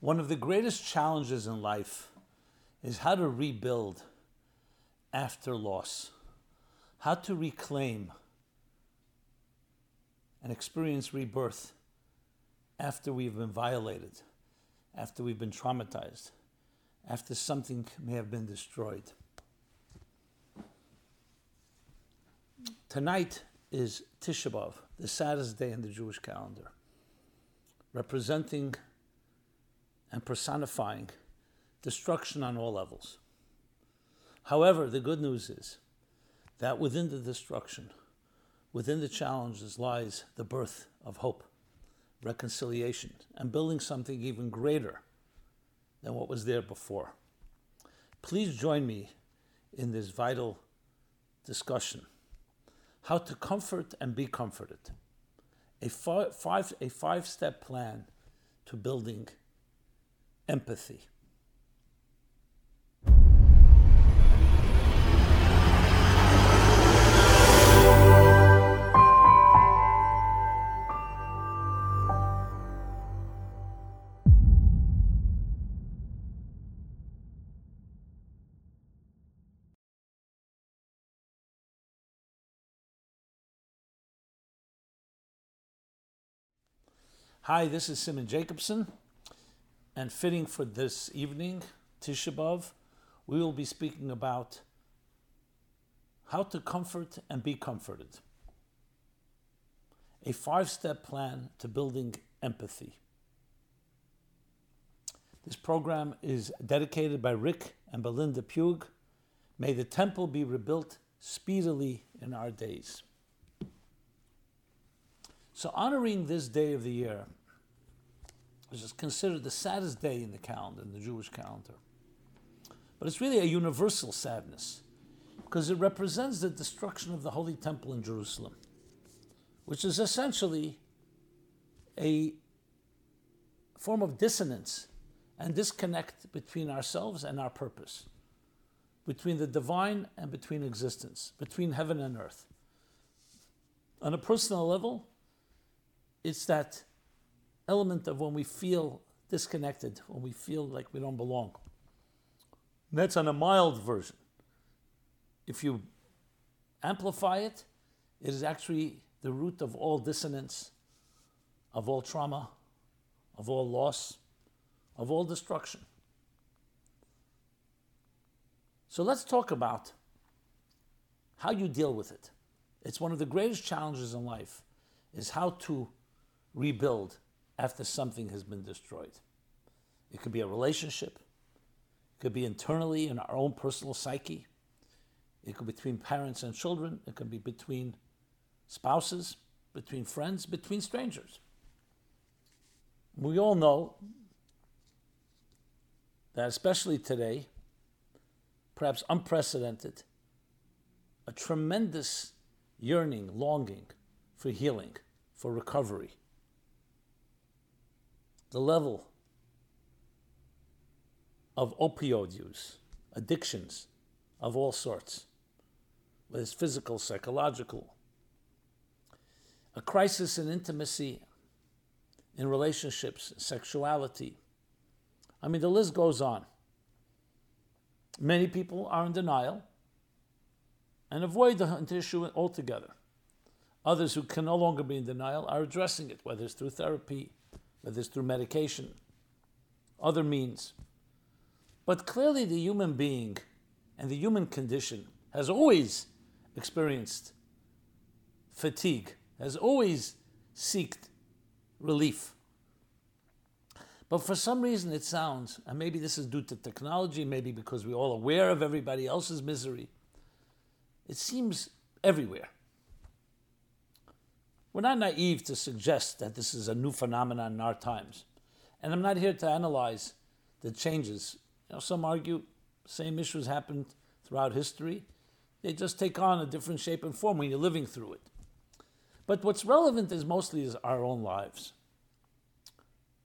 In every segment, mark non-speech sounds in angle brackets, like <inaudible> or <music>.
One of the greatest challenges in life is how to rebuild after loss, how to reclaim and experience rebirth after we've been violated, after we've been traumatized, after something may have been destroyed. Tonight is Tisha B'Av, the saddest day in the Jewish calendar, representing and personifying destruction on all levels. However, the good news is that within the destruction, within the challenges, lies the birth of hope, reconciliation, and building something even greater than what was there before. Please join me in this vital discussion how to comfort and be comforted. A five, a five step plan to building empathy. Hi, this is Simon Jacobson, and fitting for this evening, Tisha B'Av, we will be speaking about how to comfort and be comforted. A five step plan to building empathy. This program is dedicated by Rick and Belinda Pugh. May the temple be rebuilt speedily in our days. So, honoring this day of the year, which is considered the saddest day in the calendar, in the Jewish calendar. But it's really a universal sadness because it represents the destruction of the Holy Temple in Jerusalem, which is essentially a form of dissonance and disconnect between ourselves and our purpose, between the divine and between existence, between heaven and earth. On a personal level, it's that element of when we feel disconnected, when we feel like we don't belong. And that's on a mild version. If you amplify it, it is actually the root of all dissonance, of all trauma, of all loss, of all destruction. So let's talk about how you deal with it. It's one of the greatest challenges in life is how to rebuild after something has been destroyed. It could be a relationship, it could be internally in our own personal psyche, it could be between parents and children, it could be between spouses, between friends, between strangers. We all know that, especially today, perhaps unprecedented, a tremendous yearning, longing for healing, for recovery the level of opioid use, addictions of all sorts, whether it's physical, psychological, a crisis in intimacy, in relationships, sexuality. I mean, the list goes on. Many people are in denial and avoid the issue altogether. Others who can no longer be in denial are addressing it, whether it's through therapy, whether it's through medication, other means. But clearly, the human being and the human condition has always experienced fatigue, has always sought relief. But for some reason, it sounds, and maybe this is due to technology, maybe because we're all aware of everybody else's misery, it seems everywhere. We're not naive to suggest that this is a new phenomenon in our times. And I'm not here to analyze the changes. You know, some argue same issues happened throughout history. They just take on a different shape and form when you're living through it. But what's relevant is mostly is our own lives.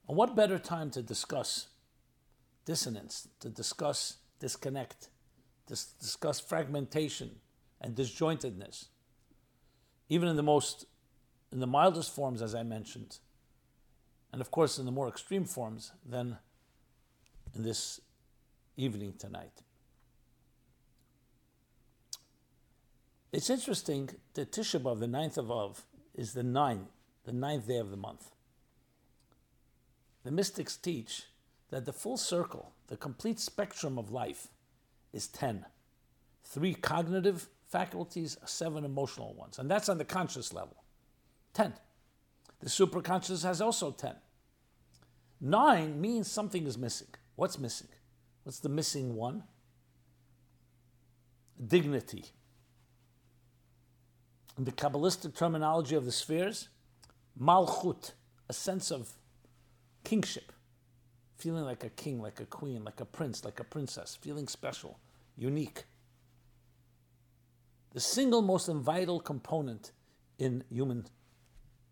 And what better time to discuss dissonance, to discuss disconnect, to discuss fragmentation and disjointedness, even in the most in the mildest forms, as I mentioned, and of course in the more extreme forms, then in this evening tonight. It's interesting that Tisha B'Av, the ninth of Av, is the ninth, the ninth day of the month. The mystics teach that the full circle, the complete spectrum of life, is 10. Three cognitive faculties, seven emotional ones. And that's on the conscious level. 10. The superconscious has also 10. Nine means something is missing. What's missing? What's the missing one? Dignity. In the Kabbalistic terminology of the spheres, malchut, a sense of kingship, feeling like a king, like a queen, like a prince, like a princess, feeling special, unique. The single most vital component in human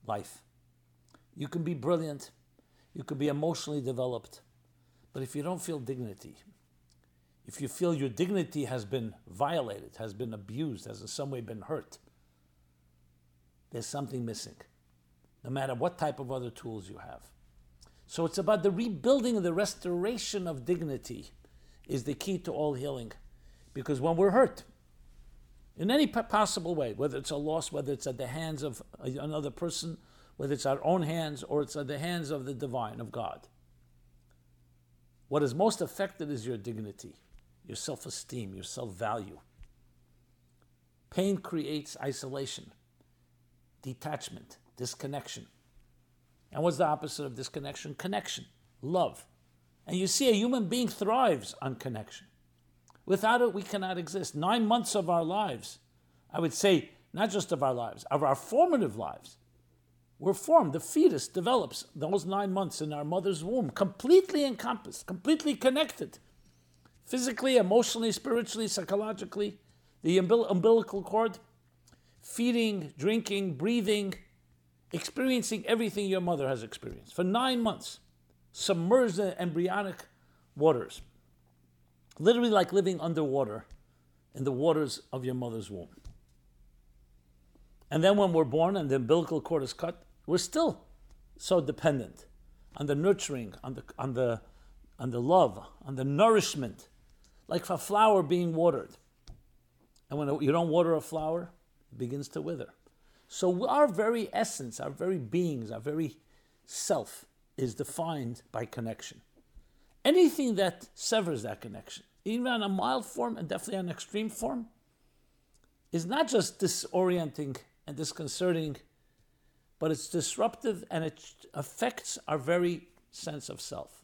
life. You can be brilliant, you can be emotionally developed, but if you don't feel dignity, if you feel your dignity has been violated, has been abused, has in some way been hurt, there's something missing, no matter what type of other tools you have. So it's about the rebuilding and the restoration of dignity is the key to all healing. Because when we're hurt, in any possible way, whether it's a loss, whether it's at the hands of another person, whether it's our own hands or it's at the hands of the divine, of God, what is most affected is your dignity, your self esteem, your self value. Pain creates isolation detachment, disconnection. And what's the opposite of disconnection? Connection, love. And you see, a human being thrives on connection. Without it, we cannot exist. Nine months of our lives, I would say, not just of our lives, of our formative lives, we're formed. The fetus develops those nine months in our mother's womb, completely encompassed, completely connected, physically, emotionally, spiritually, psychologically. The umbilical cord feeding, drinking, breathing, experiencing everything your mother has experienced for nine months, submerged in embryonic waters, literally like living underwater in the waters of your mother's womb. And then when we're born and the umbilical cord is cut, we're still so dependent on the nurturing, on the, on the, on the love, on the nourishment, like a flower being watered. And when you don't water a flower, it begins to wither. So our very essence, our very beings, our very self is defined by connection. Anything that severs that connection, even on a mild form and definitely on an extreme form, is not just disorienting and disconcerting, but it's disruptive and it affects our very sense of self.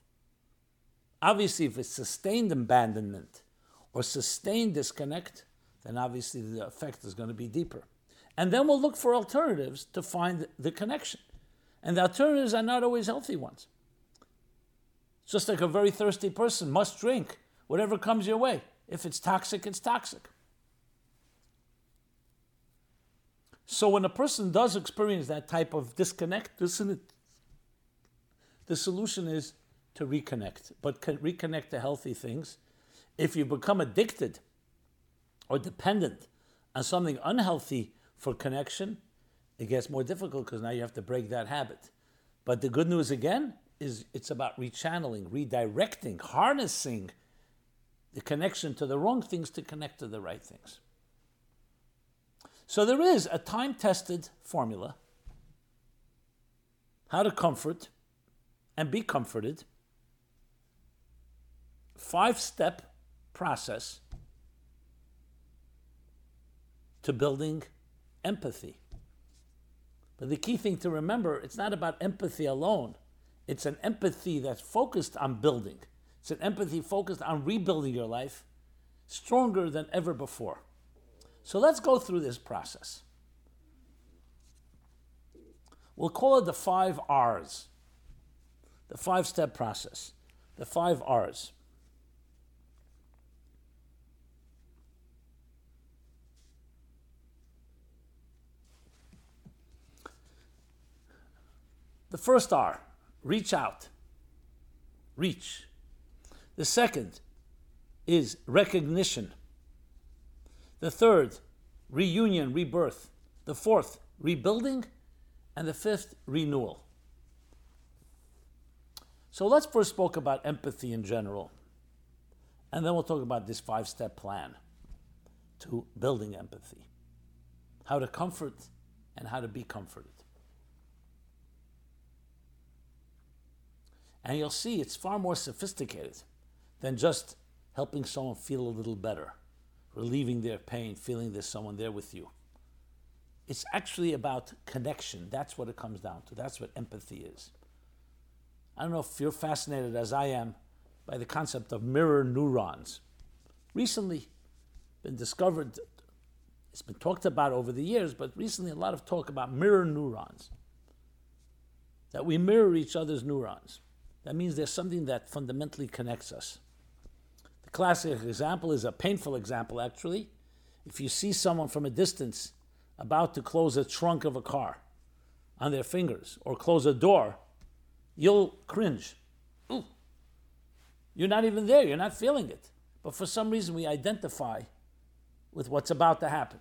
Obviously, if it's sustained abandonment or sustained disconnect, then obviously the effect is going to be deeper. And then we'll look for alternatives to find the connection. And the alternatives are not always healthy ones. Just like a very thirsty person must drink whatever comes your way. If it's toxic, it's toxic. So when a person does experience that type of disconnect, isn't it? the solution is to reconnect, but reconnect to healthy things. If you become addicted or dependent on something unhealthy for connection, it gets more difficult because now you have to break that habit. But the good news again is it's about rechanneling, redirecting, harnessing the connection to the wrong things to connect to the right things. So there is a time tested formula how to comfort and be comforted, five step process to building empathy. But the key thing to remember, it's not about empathy alone. It's an empathy that's focused on building. It's an empathy focused on rebuilding your life stronger than ever before. So let's go through this process. We'll call it the five R's, the five step process, the five R's. The first R, reach out. Reach. The second is recognition. The third, reunion, rebirth. The fourth, rebuilding. And the fifth, renewal. So let's first talk about empathy in general. And then we'll talk about this five step plan to building empathy how to comfort and how to be comforted. And you'll see it's far more sophisticated than just helping someone feel a little better, relieving their pain, feeling there's someone there with you. It's actually about connection. That's what it comes down to. That's what empathy is. I don't know if you're fascinated as I am by the concept of mirror neurons. Recently, been discovered, it's been talked about over the years, but recently a lot of talk about mirror neurons. That we mirror each other's neurons. That means there's something that fundamentally connects us. The classic example is a painful example, actually. If you see someone from a distance about to close a trunk of a car on their fingers or close a door, you'll cringe. Ooh. You're not even there, you're not feeling it. But for some reason, we identify with what's about to happen.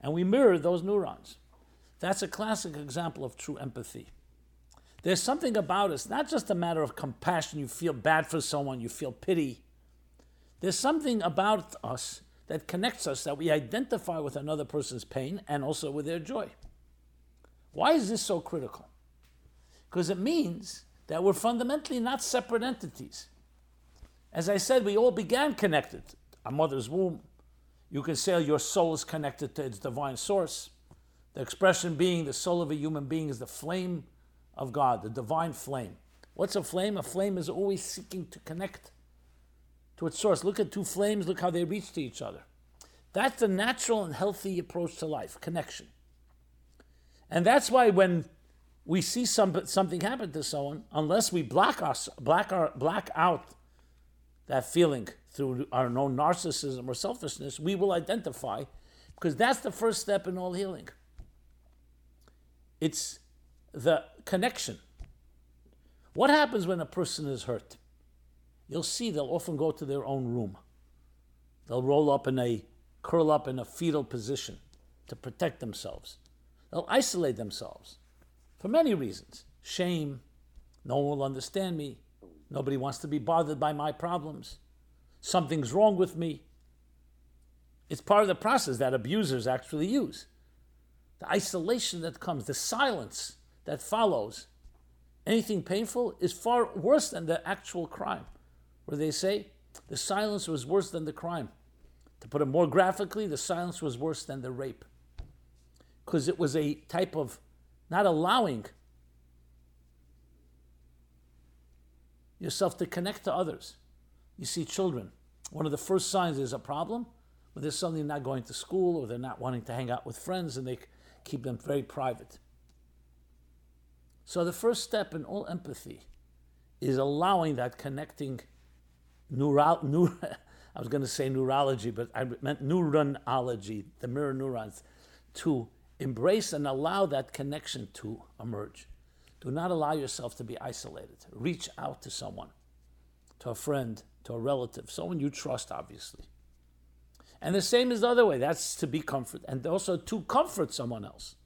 And we mirror those neurons. That's a classic example of true empathy. There's something about us, not just a matter of compassion, you feel bad for someone, you feel pity. There's something about us that connects us that we identify with another person's pain and also with their joy. Why is this so critical? Because it means that we're fundamentally not separate entities. As I said, we all began connected. Our mother's womb. You can say your soul is connected to its divine source. The expression being the soul of a human being is the flame of God, the divine flame. What's a flame? A flame is always seeking to connect to its source. Look at two flames, look how they reach to each other. That's the natural and healthy approach to life, connection. And that's why when we see some, something happen to someone, unless we black, us, black, our, black out that feeling through our own narcissism or selfishness, we will identify, because that's the first step in all healing. It's the connection. What happens when a person is hurt? You'll see they'll often go to their own room. They'll roll up in a, curl up in a fetal position to protect themselves. They'll isolate themselves for many reasons. Shame, no one will understand me, nobody wants to be bothered by my problems, something's wrong with me. It's part of the process that abusers actually use. The isolation that comes, the silence that follows anything painful is far worse than the actual crime, where they say the silence was worse than the crime. To put it more graphically, the silence was worse than the rape. Because it was a type of not allowing yourself to connect to others. You see children, one of the first signs there's a problem when they're suddenly not going to school or they're not wanting to hang out with friends and they keep them very private. So the first step in all empathy is allowing that connecting neural, neur, <laughs> I was going to say neurology, but I meant neuronology, the mirror neurons, to embrace and allow that connection to emerge. Do not allow yourself to be isolated. Reach out to someone, to a friend, to a relative, someone you trust, obviously. And the same is the other way. That's to be comfort and also to comfort someone else.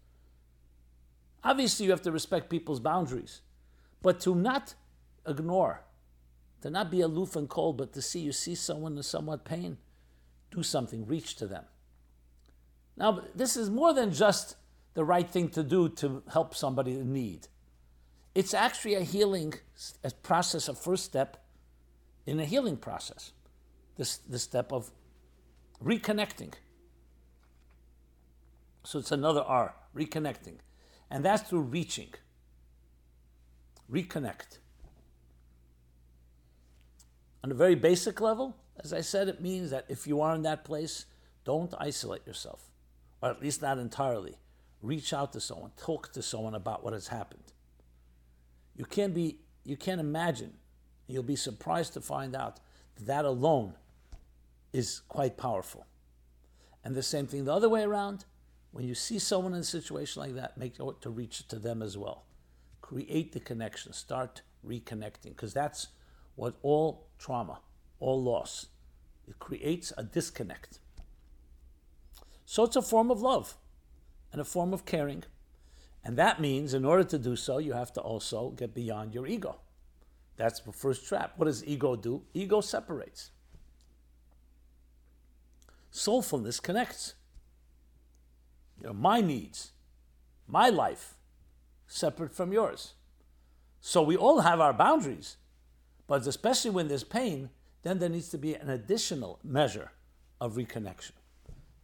Obviously, you have to respect people's boundaries, but to not ignore, to not be aloof and cold, but to see you see someone in somewhat pain, do something, reach to them. Now, this is more than just the right thing to do to help somebody in need. It's actually a healing a process, a first step in a healing process. This the step of reconnecting. So it's another R, reconnecting. And that's through reaching. Reconnect. On a very basic level, as I said, it means that if you are in that place, don't isolate yourself, or at least not entirely. Reach out to someone, talk to someone about what has happened. You can't be, you can't imagine. You'll be surprised to find out that, that alone is quite powerful. And the same thing the other way around. When you see someone in a situation like that, make sure to reach to them as well. Create the connection. Start reconnecting because that's what all trauma, all loss, it creates a disconnect. So it's a form of love and a form of caring. And that means, in order to do so, you have to also get beyond your ego. That's the first trap. What does ego do? Ego separates. Soulfulness connects. You know, my needs, my life, separate from yours. So we all have our boundaries, but especially when there's pain, then there needs to be an additional measure of reconnection.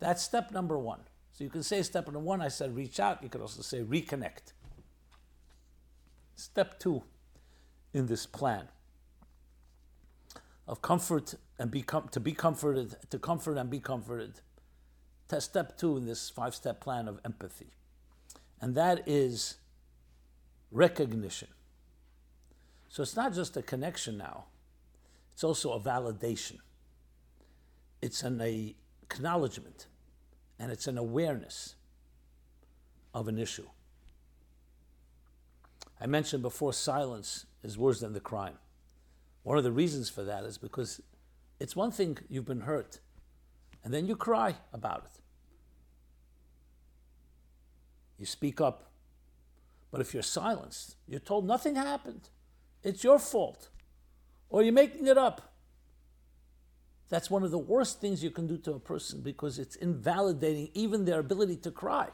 That's step number one. So you can say step number one, I said reach out. You could also say reconnect. Step two in this plan of comfort and be com- to be comforted, to comfort and be comforted. To step two in this five step plan of empathy. And that is recognition. So it's not just a connection now, it's also a validation. It's an acknowledgement and it's an awareness of an issue. I mentioned before silence is worse than the crime. One of the reasons for that is because it's one thing you've been hurt, and then you cry about it. You speak up. But if you're silenced, you're told nothing happened, it's your fault, or you're making it up. That's one of the worst things you can do to a person because it's invalidating even their ability to cry.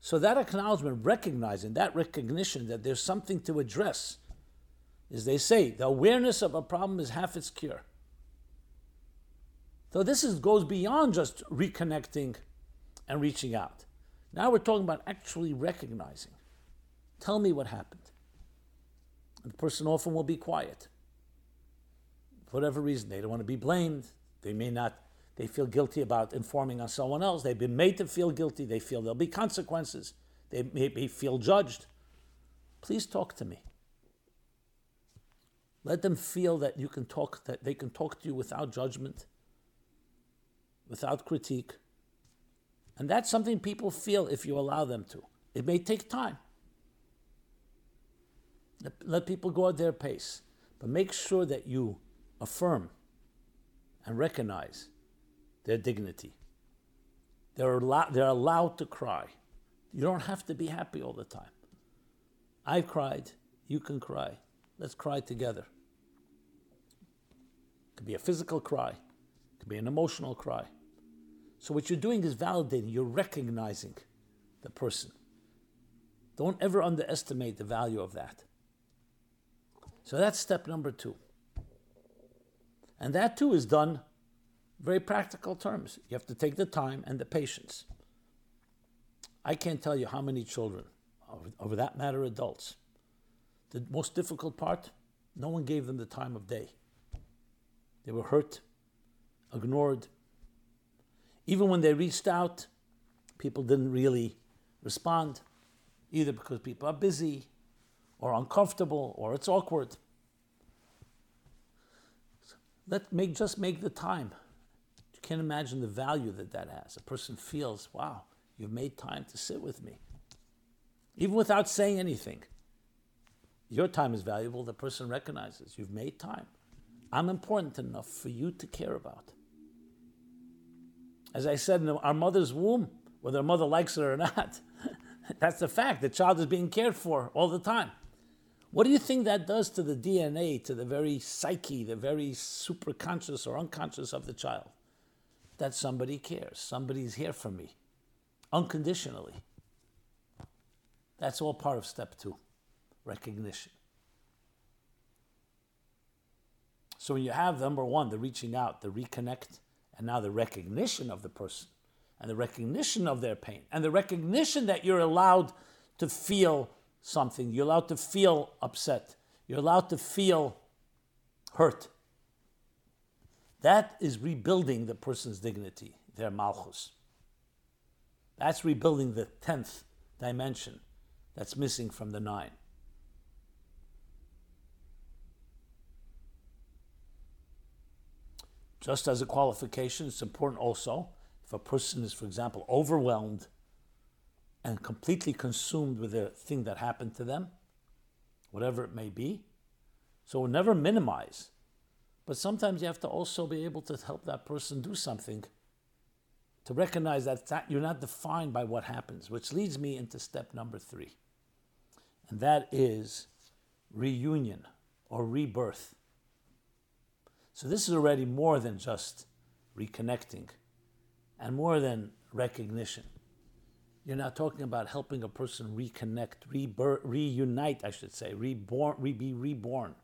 So, that acknowledgement, recognizing that recognition that there's something to address, as they say, the awareness of a problem is half its cure. So, this is, goes beyond just reconnecting and reaching out. Now we're talking about actually recognizing. Tell me what happened. The person often will be quiet. For whatever reason, they don't want to be blamed. They may not, they feel guilty about informing on someone else. They've been made to feel guilty. They feel there'll be consequences. They may feel judged. Please talk to me. Let them feel that you can talk, that they can talk to you without judgment, without critique. And that's something people feel if you allow them to. It may take time. Let, let people go at their pace, but make sure that you affirm and recognize their dignity. They're, allow- they're allowed to cry. You don't have to be happy all the time. I've cried, you can cry. Let's cry together. It could be a physical cry, it could be an emotional cry. So, what you're doing is validating, you're recognizing the person. Don't ever underestimate the value of that. So that's step number two. And that too is done very practical terms. You have to take the time and the patience. I can't tell you how many children, over that matter, adults, the most difficult part, no one gave them the time of day. They were hurt, ignored. Even when they reached out, people didn't really respond, either because people are busy or uncomfortable or it's awkward. Let make just make the time. You can't imagine the value that that has. A person feels, wow, you've made time to sit with me, even without saying anything. Your time is valuable. The person recognizes you've made time. I'm important enough for you to care about. As I said in our mother's womb, whether a mother likes it or not, <laughs> that's the fact. The child is being cared for all the time. What do you think that does to the DNA, to the very psyche, the very superconscious or unconscious of the child? That somebody cares, somebody's here for me, unconditionally. That's all part of step two recognition. So when you have number one, the reaching out, the reconnect, and now the recognition of the person, and the recognition of their pain, and the recognition that you're allowed to feel something. You're allowed to feel upset. You're allowed to feel hurt. That is rebuilding the person's dignity, their malchus. That's rebuilding the 10th dimension that's missing from the nine. Just as a qualification, it's important also if a person is, for example, overwhelmed and completely consumed with the thing that happened to them, whatever it may be. So never minimize. But sometimes you have to also be able to help that person do something to recognize that, that you're not defined by what happens, which leads me into step number three. And that is reunion or rebirth. So this is already more than just reconnecting and more than recognition. You're now talking about helping a person reconnect, rebirth, reunite, I should say, reborn, re- be reborn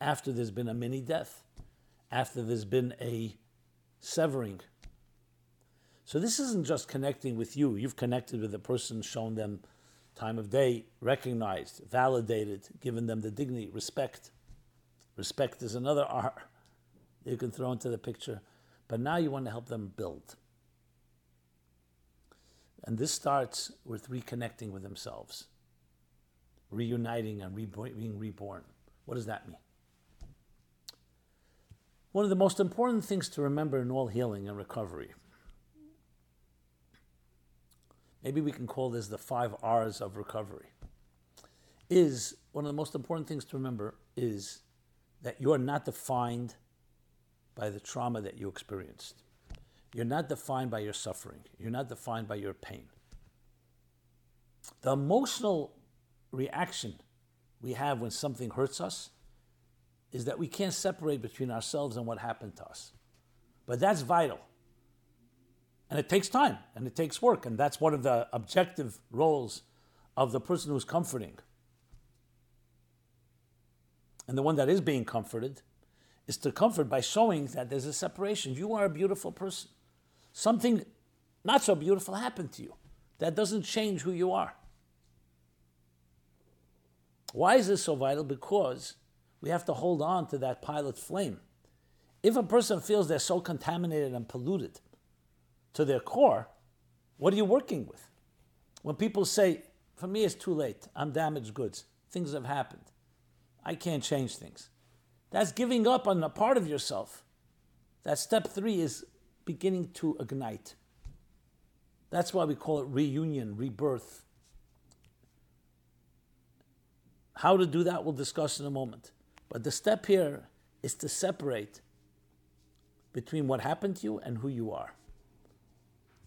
after there's been a mini death, after there's been a severing. So this isn't just connecting with you. You've connected with the person, shown them time of day, recognized, validated, given them the dignity, respect. Respect is another <laughs> R you can throw into the picture. But now you want to help them build. And this starts with reconnecting with themselves, reuniting and being reborn. What does that mean? One of the most important things to remember in all healing and recovery, maybe we can call this the five R's of recovery, is one of the most important things to remember is that you are not defined by the trauma that you experienced. You're not defined by your suffering. You're not defined by your pain. The emotional reaction we have when something hurts us is that we can't separate between ourselves and what happened to us. But that's vital. And it takes time and it takes work. And that's one of the objective roles of the person who's comforting. And the one that is being comforted is to comfort by showing that there's a separation. You are a beautiful person. Something not so beautiful happened to you. That doesn't change who you are. Why is this so vital? Because we have to hold on to that pilot flame. If a person feels they're so contaminated and polluted to their core, what are you working with? When people say, for me, it's too late, I'm damaged goods, things have happened, I can't change things. That's giving up on a part of yourself. That step three is beginning to ignite. That's why we call it reunion, rebirth. How to do that, we'll discuss in a moment. But the step here is to separate between what happened to you and who you are.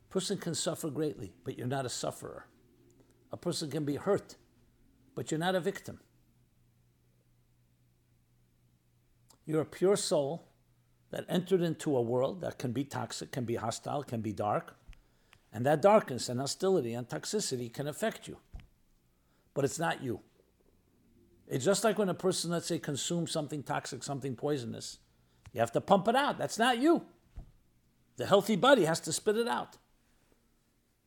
A person can suffer greatly, but you're not a sufferer. A person can be hurt, but you're not a victim. You're a pure soul that entered into a world that can be toxic, can be hostile, can be dark. And that darkness and hostility and toxicity can affect you. But it's not you. It's just like when a person, let's say, consumes something toxic, something poisonous, you have to pump it out. That's not you. The healthy body has to spit it out.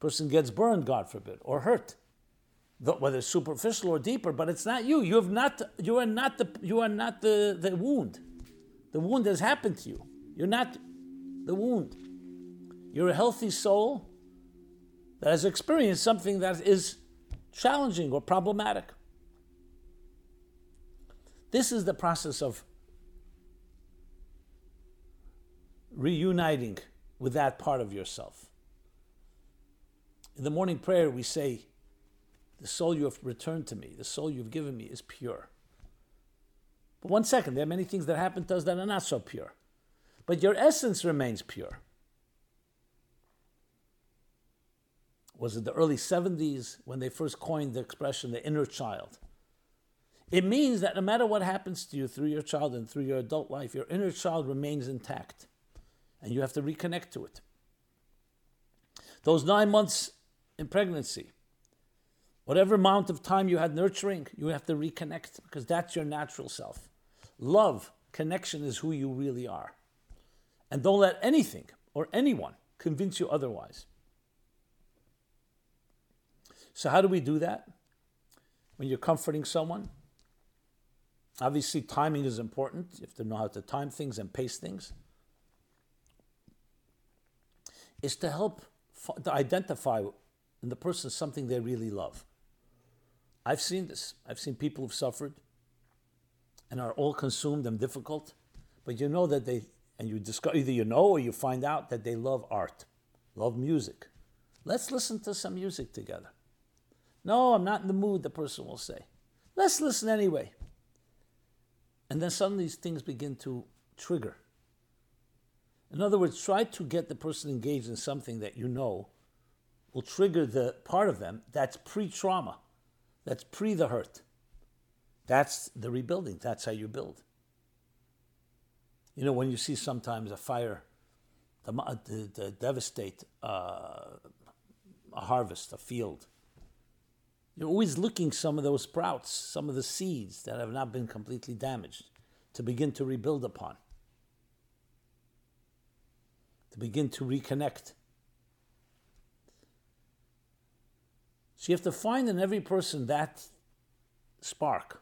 Person gets burned, God forbid, or hurt, whether superficial or deeper, but it's not you. You have not. You are not the. You are not the, the wound. The wound has happened to you. You're not the wound. You're a healthy soul that has experienced something that is challenging or problematic. This is the process of reuniting with that part of yourself. In the morning prayer, we say, The soul you have returned to me, the soul you've given me is pure. But one second, there are many things that happen to us that are not so pure. But your essence remains pure. Was it the early 70s when they first coined the expression the inner child? It means that no matter what happens to you through your child and through your adult life, your inner child remains intact. And you have to reconnect to it. Those nine months in pregnancy, whatever amount of time you had nurturing, you have to reconnect because that's your natural self. Love, connection is who you really are. And don't let anything or anyone convince you otherwise. So, how do we do that? When you're comforting someone, Obviously, timing is important. You have to know how to time things and pace things. Is to help to identify in the person something they really love. I've seen this. I've seen people who've suffered and are all consumed and difficult, but you know that they, and you discover, either you know or you find out that they love art, love music. Let's listen to some music together. No, I'm not in the mood, the person will say. Let's listen anyway. And then suddenly these things begin to trigger. In other words, try to get the person engaged in something that you know will trigger the part of them that's pre trauma, that's pre the hurt. That's the rebuilding. That's how you build. You know, when you see sometimes a fire the, devastate uh, a harvest, a field, you're always looking some of those sprouts, some of the seeds that have not been completely damaged to begin to rebuild upon, to begin to reconnect. So you have to find in every person that spark.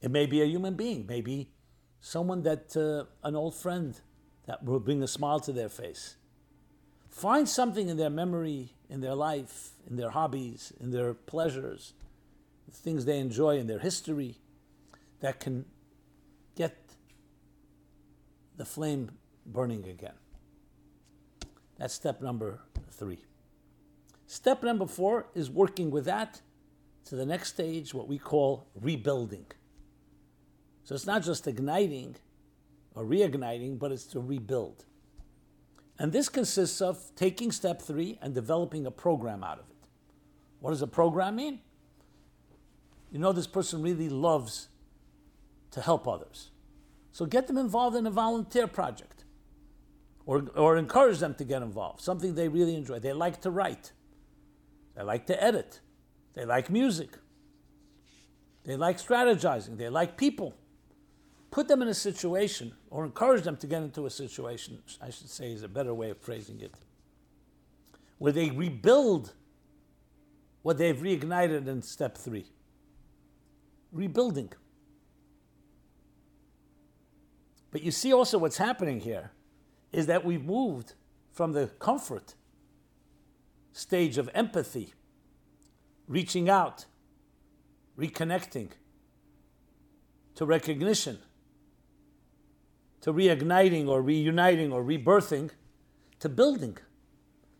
It may be a human being, maybe someone that, uh, an old friend that will bring a smile to their face. Find something in their memory, in their life, in their hobbies, in their pleasures, the things they enjoy in their history that can get the flame burning again. That's step number three. Step number four is working with that to the next stage, what we call rebuilding. So it's not just igniting or reigniting, but it's to rebuild. And this consists of taking step three and developing a program out of it. What does a program mean? You know, this person really loves to help others. So get them involved in a volunteer project or, or encourage them to get involved, something they really enjoy. They like to write, they like to edit, they like music, they like strategizing, they like people put them in a situation or encourage them to get into a situation, I should say is a better way of phrasing it, where they rebuild what they've reignited in step three. Rebuilding. But you see also what's happening here is that we've moved from the comfort stage of empathy, reaching out, reconnecting, to recognition to reigniting or reuniting or rebirthing to building.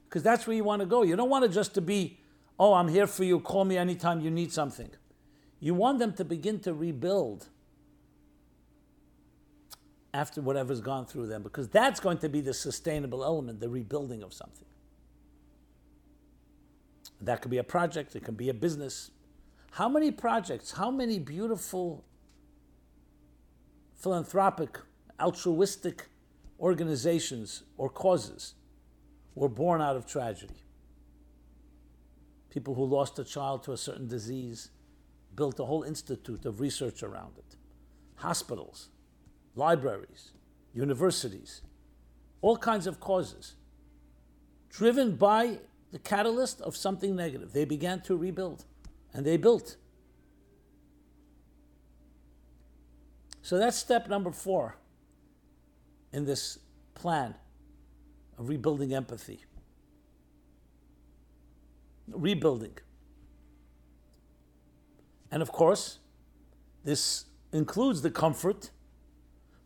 Because that's where you want to go. You don't want it just to be, oh, I'm here for you, call me anytime you need something. You want them to begin to rebuild after whatever's gone through them, because that's going to be the sustainable element, the rebuilding of something. That could be a project, it can be a business. How many projects, how many beautiful philanthropic altruistic organizations or causes were born out of tragedy. People who lost a child to a certain disease built a whole institute of research around it. Hospitals, libraries, universities, all kinds of causes, driven by the catalyst of something negative. They began to rebuild, and they built. So that's step number four in this plan of rebuilding empathy. Rebuilding. And of course, this includes the comfort,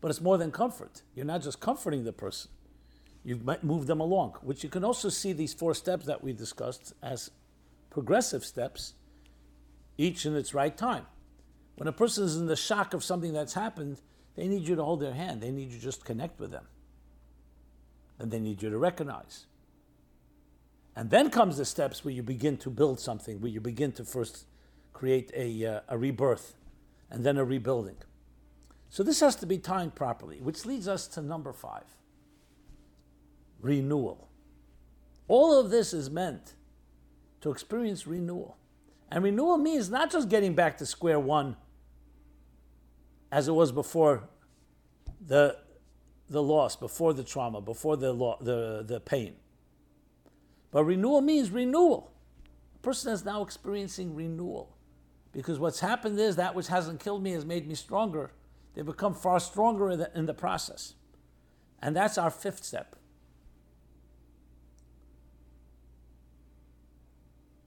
but it's more than comfort. You're not just comforting the person, you've moved them along, which you can also see these four steps that we discussed as progressive steps, each in its right time. When a person is in the shock of something that's happened, they need you to hold their hand. They need you to just connect with them. And they need you to recognize. And then comes the steps where you begin to build something, where you begin to first create a, uh, a rebirth and then a rebuilding. So this has to be timed properly, which leads us to number five renewal. All of this is meant to experience renewal. And renewal means not just getting back to square one as it was before the, the loss, before the trauma, before the, lo- the, the pain. But renewal means renewal. A person is now experiencing renewal. Because what's happened is that which hasn't killed me has made me stronger. They become far stronger in the, in the process. And that's our fifth step.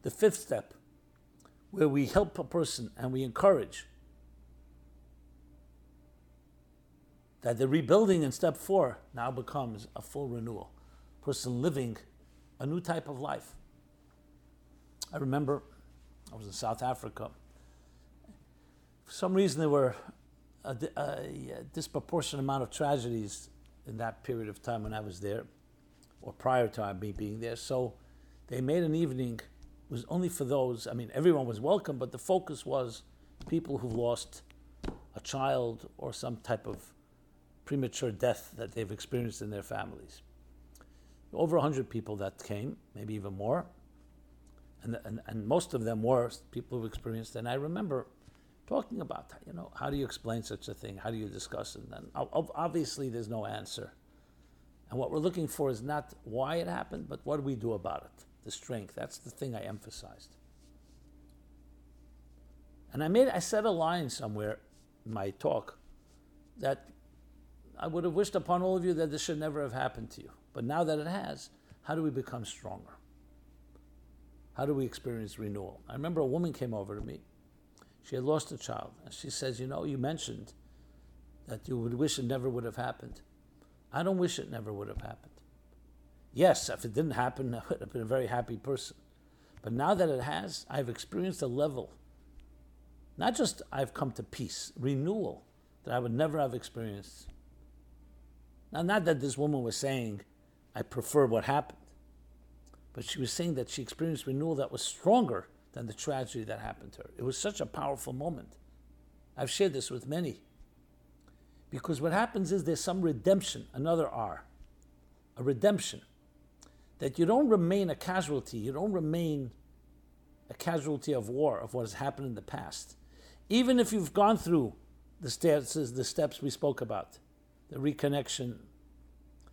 The fifth step, where we help a person and we encourage that the rebuilding in step four now becomes a full renewal. Person living a new type of life. I remember I was in South Africa. For some reason, there were a, a, a disproportionate amount of tragedies in that period of time when I was there, or prior to me being there. So they made an evening. It was only for those. I mean, everyone was welcome, but the focus was people who've lost a child or some type of premature death that they've experienced in their families. Over 100 people that came, maybe even more. And, and, and most of them were people who've experienced. And I remember talking about that. You know, how do you explain such a thing? How do you discuss it? And obviously, there's no answer. And what we're looking for is not why it happened, but what do we do about it? The strength. That's the thing I emphasized. And I made I said a line somewhere in my talk that I would have wished upon all of you that this should never have happened to you. But now that it has, how do we become stronger? How do we experience renewal? I remember a woman came over to me. She had lost a child, and she says, You know, you mentioned that you would wish it never would have happened. I don't wish it never would have happened. Yes, if it didn't happen, <laughs> I would have been a very happy person. But now that it has, I've experienced a level not just I've come to peace, renewal that I would never have experienced. Now, not that this woman was saying, I prefer what happened, but she was saying that she experienced renewal that was stronger than the tragedy that happened to her. It was such a powerful moment. I've shared this with many. Because what happens is there's some redemption, another R, a redemption. That you don't remain a casualty, you don't remain a casualty of war, of what has happened in the past even if you've gone through the steps, the steps we spoke about, the reconnection,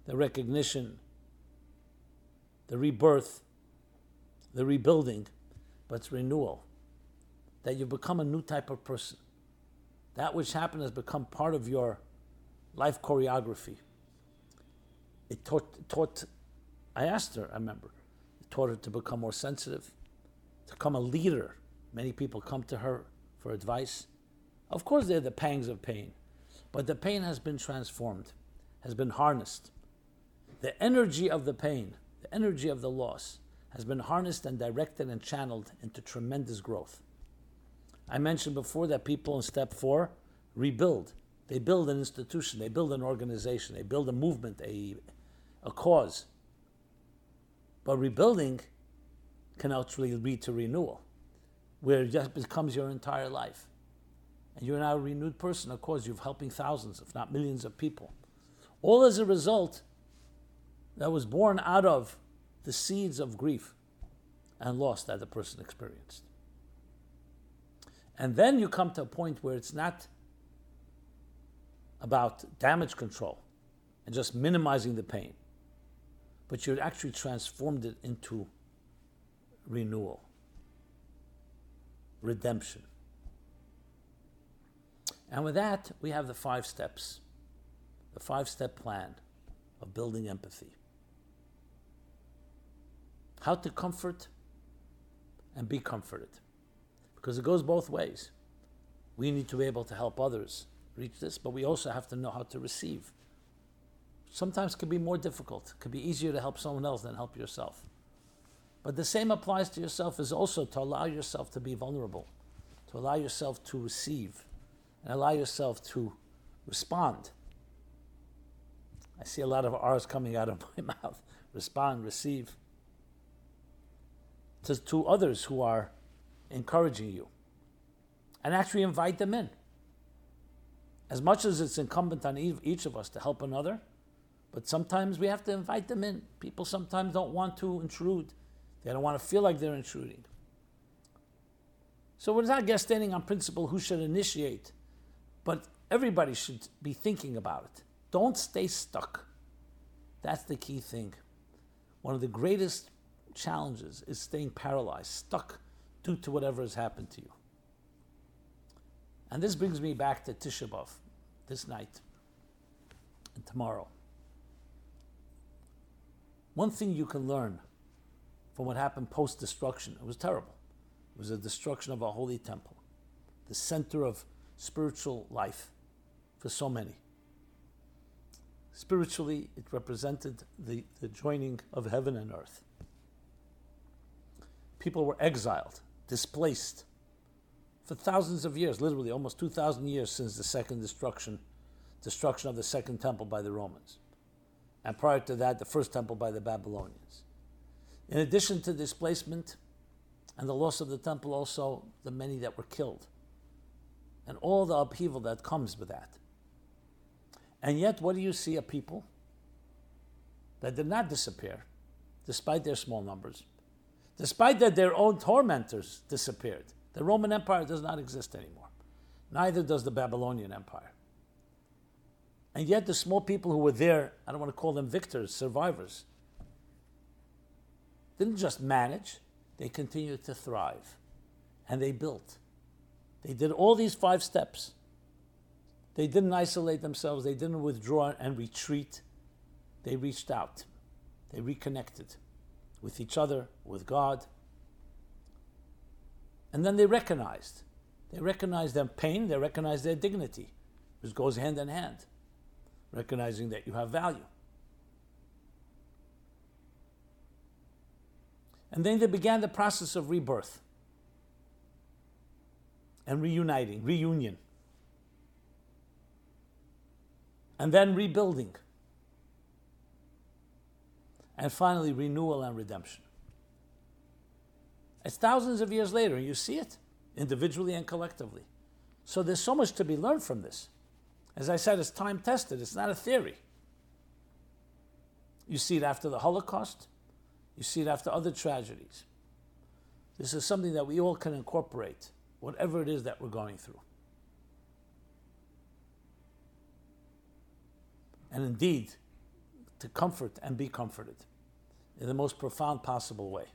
the recognition, the rebirth, the rebuilding, but it's renewal. That you become a new type of person. That which happened has become part of your life choreography. It taught, taught I asked her, I remember, it taught her to become more sensitive, to become a leader. Many people come to her for advice. Of course, they're the pangs of pain, but the pain has been transformed, has been harnessed. The energy of the pain, the energy of the loss, has been harnessed and directed and channeled into tremendous growth. I mentioned before that people in step four rebuild. They build an institution, they build an organization, they build a movement, a, a cause. But rebuilding can actually lead to renewal where it just becomes your entire life. And you're now a renewed person, of course, you're helping thousands, if not millions of people. All as a result that was born out of the seeds of grief and loss that the person experienced. And then you come to a point where it's not about damage control and just minimizing the pain, but you've actually transformed it into renewal redemption. And with that, we have the five steps, the five step plan of building empathy. How to comfort and be comforted. Because it goes both ways. We need to be able to help others reach this, but we also have to know how to receive. Sometimes it can be more difficult. It can be easier to help someone else than help yourself. But the same applies to yourself is also to allow yourself to be vulnerable, to allow yourself to receive, and allow yourself to respond. I see a lot of R's coming out of <laughs> my mouth. Respond, receive. To, to others who are encouraging you. And actually invite them in. As much as it's incumbent on each of us to help another, but sometimes we have to invite them in. People sometimes don't want to intrude they don't want to feel like they're intruding. So we're not just standing on principle who should initiate, but everybody should be thinking about it. Don't stay stuck. That's the key thing. One of the greatest challenges is staying paralyzed, stuck due to whatever has happened to you. And this brings me back to Tisha B'Av this night and tomorrow. One thing you can learn from what happened post destruction. It was terrible. It was a destruction of a holy temple, the center of spiritual life for so many. Spiritually, it represented the, the joining of heaven and earth. People were exiled, displaced for thousands of years, literally almost 2,000 years since the second destruction, destruction of the second temple by the Romans. And prior to that, the first temple by the Babylonians. In addition to displacement and the loss of the temple, also the many that were killed and all the upheaval that comes with that. And yet, what do you see? A people that did not disappear, despite their small numbers, despite that their own tormentors disappeared. The Roman Empire does not exist anymore. Neither does the Babylonian Empire. And yet, the small people who were there, I don't want to call them victors, survivors, didn't just manage, they continued to thrive. And they built. They did all these five steps. They didn't isolate themselves, they didn't withdraw and retreat. They reached out, they reconnected with each other, with God. And then they recognized. They recognized their pain, they recognized their dignity, which goes hand in hand, recognizing that you have value. And then they began the process of rebirth and reuniting, reunion. And then rebuilding. And finally, renewal and redemption. It's thousands of years later, and you see it individually and collectively. So there's so much to be learned from this. As I said, it's time tested, it's not a theory. You see it after the Holocaust, you see it after other tragedies. This is something that we all can incorporate, whatever it is that we're going through. And indeed, to comfort and be comforted in the most profound possible way.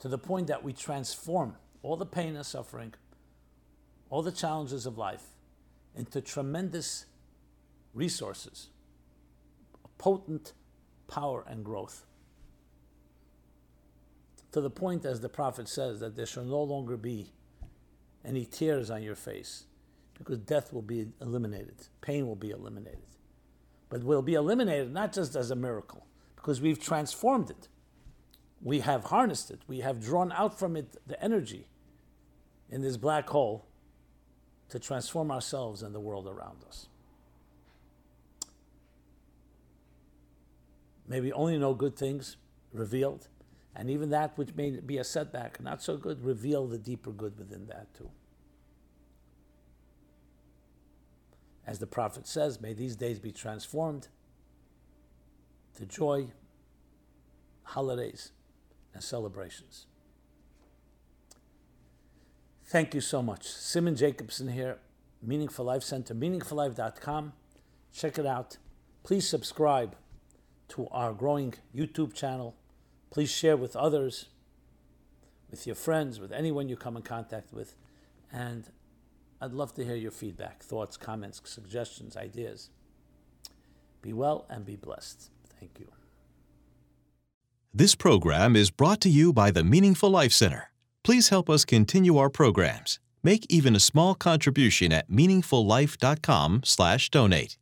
To the point that we transform all the pain and suffering, all the challenges of life, into tremendous resources, potent power and growth. To the point, as the prophet says, that there shall no longer be any tears on your face because death will be eliminated, pain will be eliminated. But will be eliminated not just as a miracle, because we've transformed it. We have harnessed it, we have drawn out from it the energy in this black hole to transform ourselves and the world around us. May we only know good things revealed, and even that which may be a setback, not so good, reveal the deeper good within that too. As the prophet says, may these days be transformed to joy, holidays, and celebrations. Thank you so much. Simon Jacobson here, Meaningful Life Center, meaningfullife.com. Check it out. Please subscribe to our growing YouTube channel. Please share with others, with your friends, with anyone you come in contact with. And I'd love to hear your feedback, thoughts, comments, suggestions, ideas. Be well and be blessed. Thank you. This program is brought to you by the Meaningful Life Center. Please help us continue our programs. Make even a small contribution at meaningfullife.com/donate.